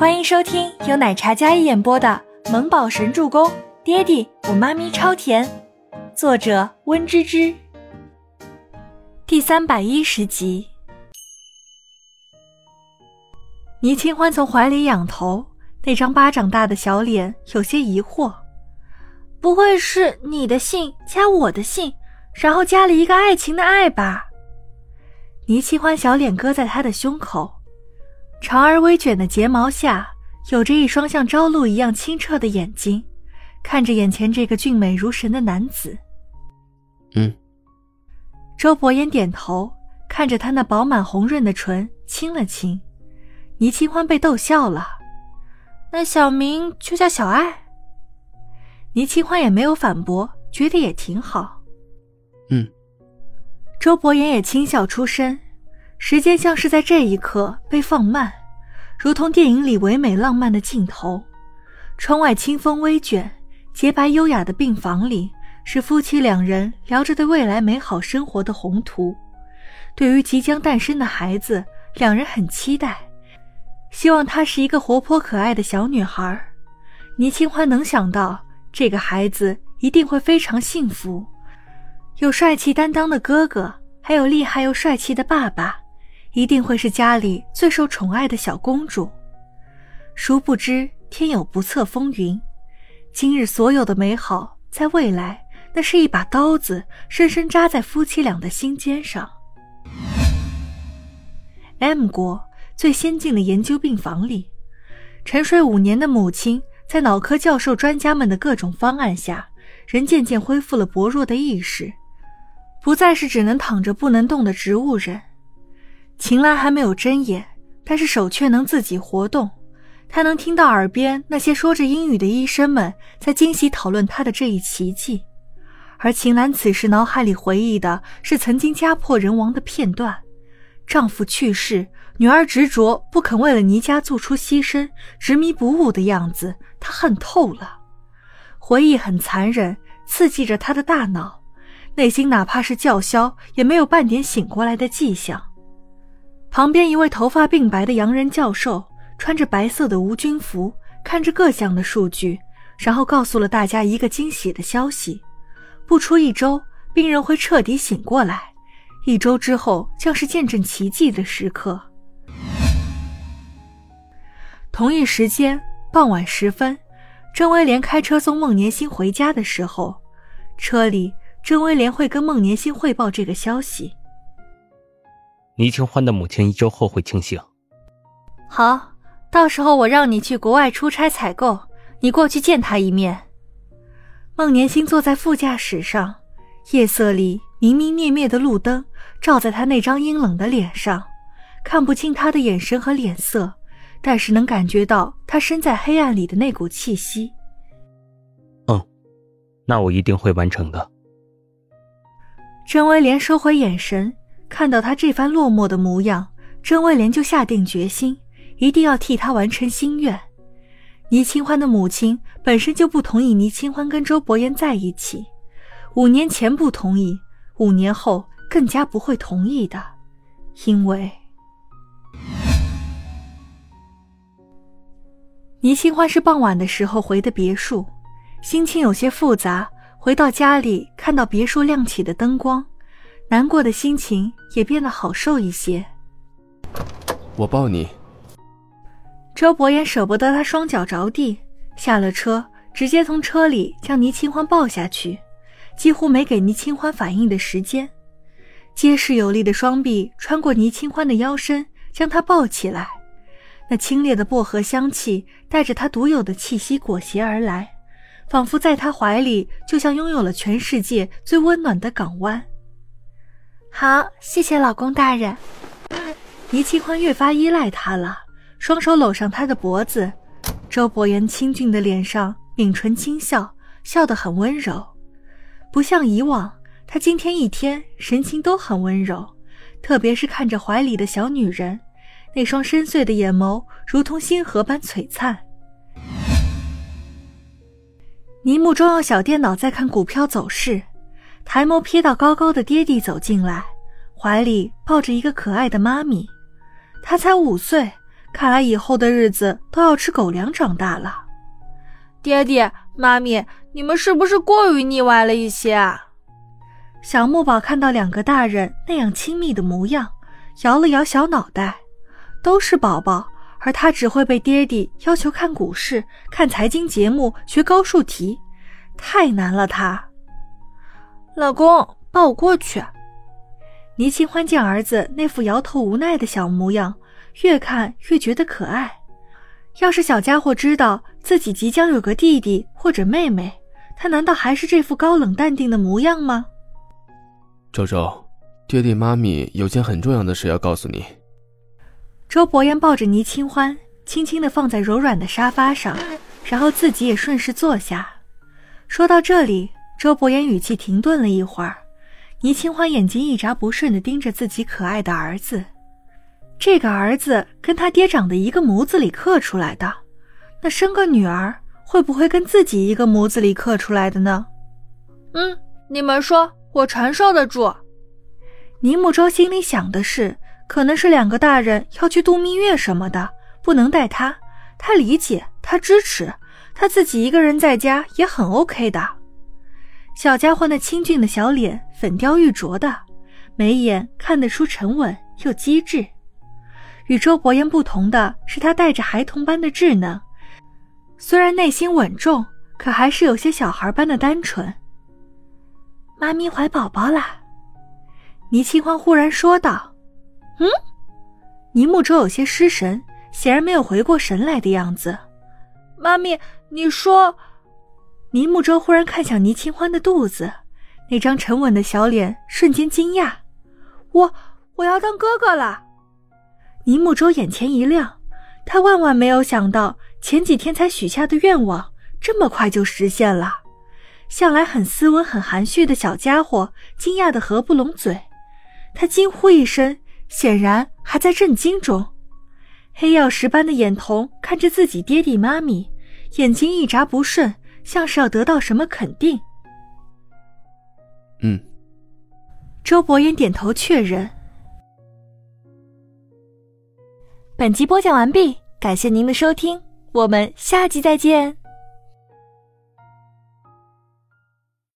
欢迎收听由奶茶嘉一演播的《萌宝神助攻》，爹地我妈咪超甜，作者温芝芝。第三百一十集。倪清欢从怀里仰头，那张巴掌大的小脸有些疑惑：“不会是你的姓加我的姓，然后加了一个爱情的爱吧？”倪清欢小脸搁在他的胸口。长而微卷的睫毛下，有着一双像朝露一样清澈的眼睛，看着眼前这个俊美如神的男子。嗯。周伯言点头，看着他那饱满红润的唇，亲了亲。倪清欢被逗笑了。那小名就叫小爱。倪清欢也没有反驳，觉得也挺好。嗯。周伯言也轻笑出声。时间像是在这一刻被放慢，如同电影里唯美浪漫的镜头。窗外清风微卷，洁白优雅的病房里是夫妻两人聊着对未来美好生活的宏图。对于即将诞生的孩子，两人很期待，希望她是一个活泼可爱的小女孩。倪清欢能想到，这个孩子一定会非常幸福，有帅气担当的哥哥，还有厉害又帅气的爸爸。一定会是家里最受宠爱的小公主。殊不知天有不测风云，今日所有的美好，在未来那是一把刀子，深深扎在夫妻俩的心尖上。M 国最先进的研究病房里，沉睡五年的母亲，在脑科教授专家们的各种方案下，人渐渐恢复了薄弱的意识，不再是只能躺着不能动的植物人。秦岚还没有睁眼，但是手却能自己活动。她能听到耳边那些说着英语的医生们在惊喜讨论她的这一奇迹，而秦岚此时脑海里回忆的是曾经家破人亡的片段：丈夫去世，女儿执着不肯为了倪家做出牺牲，执迷不悟的样子，她恨透了。回忆很残忍，刺激着她的大脑，内心哪怕是叫嚣，也没有半点醒过来的迹象。旁边一位头发鬓白的洋人教授，穿着白色的无菌服，看着各项的数据，然后告诉了大家一个惊喜的消息：不出一周，病人会彻底醒过来。一周之后，将是见证奇迹的时刻。同一时间，傍晚时分，郑威廉开车送孟年星回家的时候，车里，郑威廉会跟孟年星汇报这个消息。倪清欢的母亲一周后会清醒。好，到时候我让你去国外出差采购，你过去见他一面。孟年星坐在副驾驶上，夜色里明明灭灭的路灯照在他那张阴冷的脸上，看不清他的眼神和脸色，但是能感觉到他身在黑暗里的那股气息。嗯，那我一定会完成的。郑威廉收回眼神。看到他这番落寞的模样，甄威廉就下定决心，一定要替他完成心愿。倪清欢的母亲本身就不同意倪清欢跟周伯言在一起，五年前不同意，五年后更加不会同意的，因为倪清欢是傍晚的时候回的别墅，心情有些复杂。回到家里，看到别墅亮起的灯光。难过的心情也变得好受一些。我抱你。周伯言舍不得他双脚着地，下了车，直接从车里将倪清欢抱下去，几乎没给倪清欢反应的时间。结实有力的双臂穿过倪清欢的腰身，将她抱起来。那清冽的薄荷香气带着他独有的气息裹挟而来，仿佛在他怀里就像拥有了全世界最温暖的港湾。好，谢谢老公大人。倪清欢越发依赖他了，双手搂上他的脖子。周伯言清俊的脸上抿唇轻笑，笑得很温柔，不像以往，他今天一天神情都很温柔，特别是看着怀里的小女人，那双深邃的眼眸如同星河般璀璨。倪木中用小电脑在看股票走势。抬眸瞥到高高的爹地走进来，怀里抱着一个可爱的妈咪。他才五岁，看来以后的日子都要吃狗粮长大了。爹爹妈咪，你们是不是过于腻歪了一些啊？小木宝看到两个大人那样亲密的模样，摇了摇小脑袋。都是宝宝，而他只会被爹地要求看股市、看财经节目、学高数题，太难了。他，老公抱我过去。倪清欢见儿子那副摇头无奈的小模样，越看越觉得可爱。要是小家伙知道自己即将有个弟弟或者妹妹，他难道还是这副高冷淡定的模样吗？周周，爹地妈咪有件很重要的事要告诉你。周伯言抱着倪清欢，轻轻地放在柔软的沙发上，然后自己也顺势坐下。说到这里，周伯言语气停顿了一会儿。倪清欢眼睛一眨不顺地盯着自己可爱的儿子，这个儿子跟他爹长得一个模子里刻出来的，那生个女儿会不会跟自己一个模子里刻出来的呢？嗯，你们说，我承受得住。倪木舟心里想的是，可能是两个大人要去度蜜月什么的，不能带他，他理解，他支持，他自己一个人在家也很 OK 的。小家伙那清俊的小脸，粉雕玉琢的，眉眼看得出沉稳又机智。与周伯言不同的是，他带着孩童般的稚嫩，虽然内心稳重，可还是有些小孩般的单纯。妈咪怀宝宝啦！倪清欢忽然说道：“嗯。”倪木舟有些失神，显然没有回过神来的样子。妈咪，你说？倪木舟忽然看向倪清欢的肚子，那张沉稳的小脸瞬间惊讶：“我我要当哥哥了！”倪木舟眼前一亮，他万万没有想到前几天才许下的愿望这么快就实现了。向来很斯文、很含蓄的小家伙惊讶的合不拢嘴，他惊呼一声，显然还在震惊中。黑曜石般的眼瞳看着自己爹地妈咪，眼睛一眨不顺。像是要得到什么肯定。嗯，周伯言点头确认。本集播讲完毕，感谢您的收听，我们下集再见。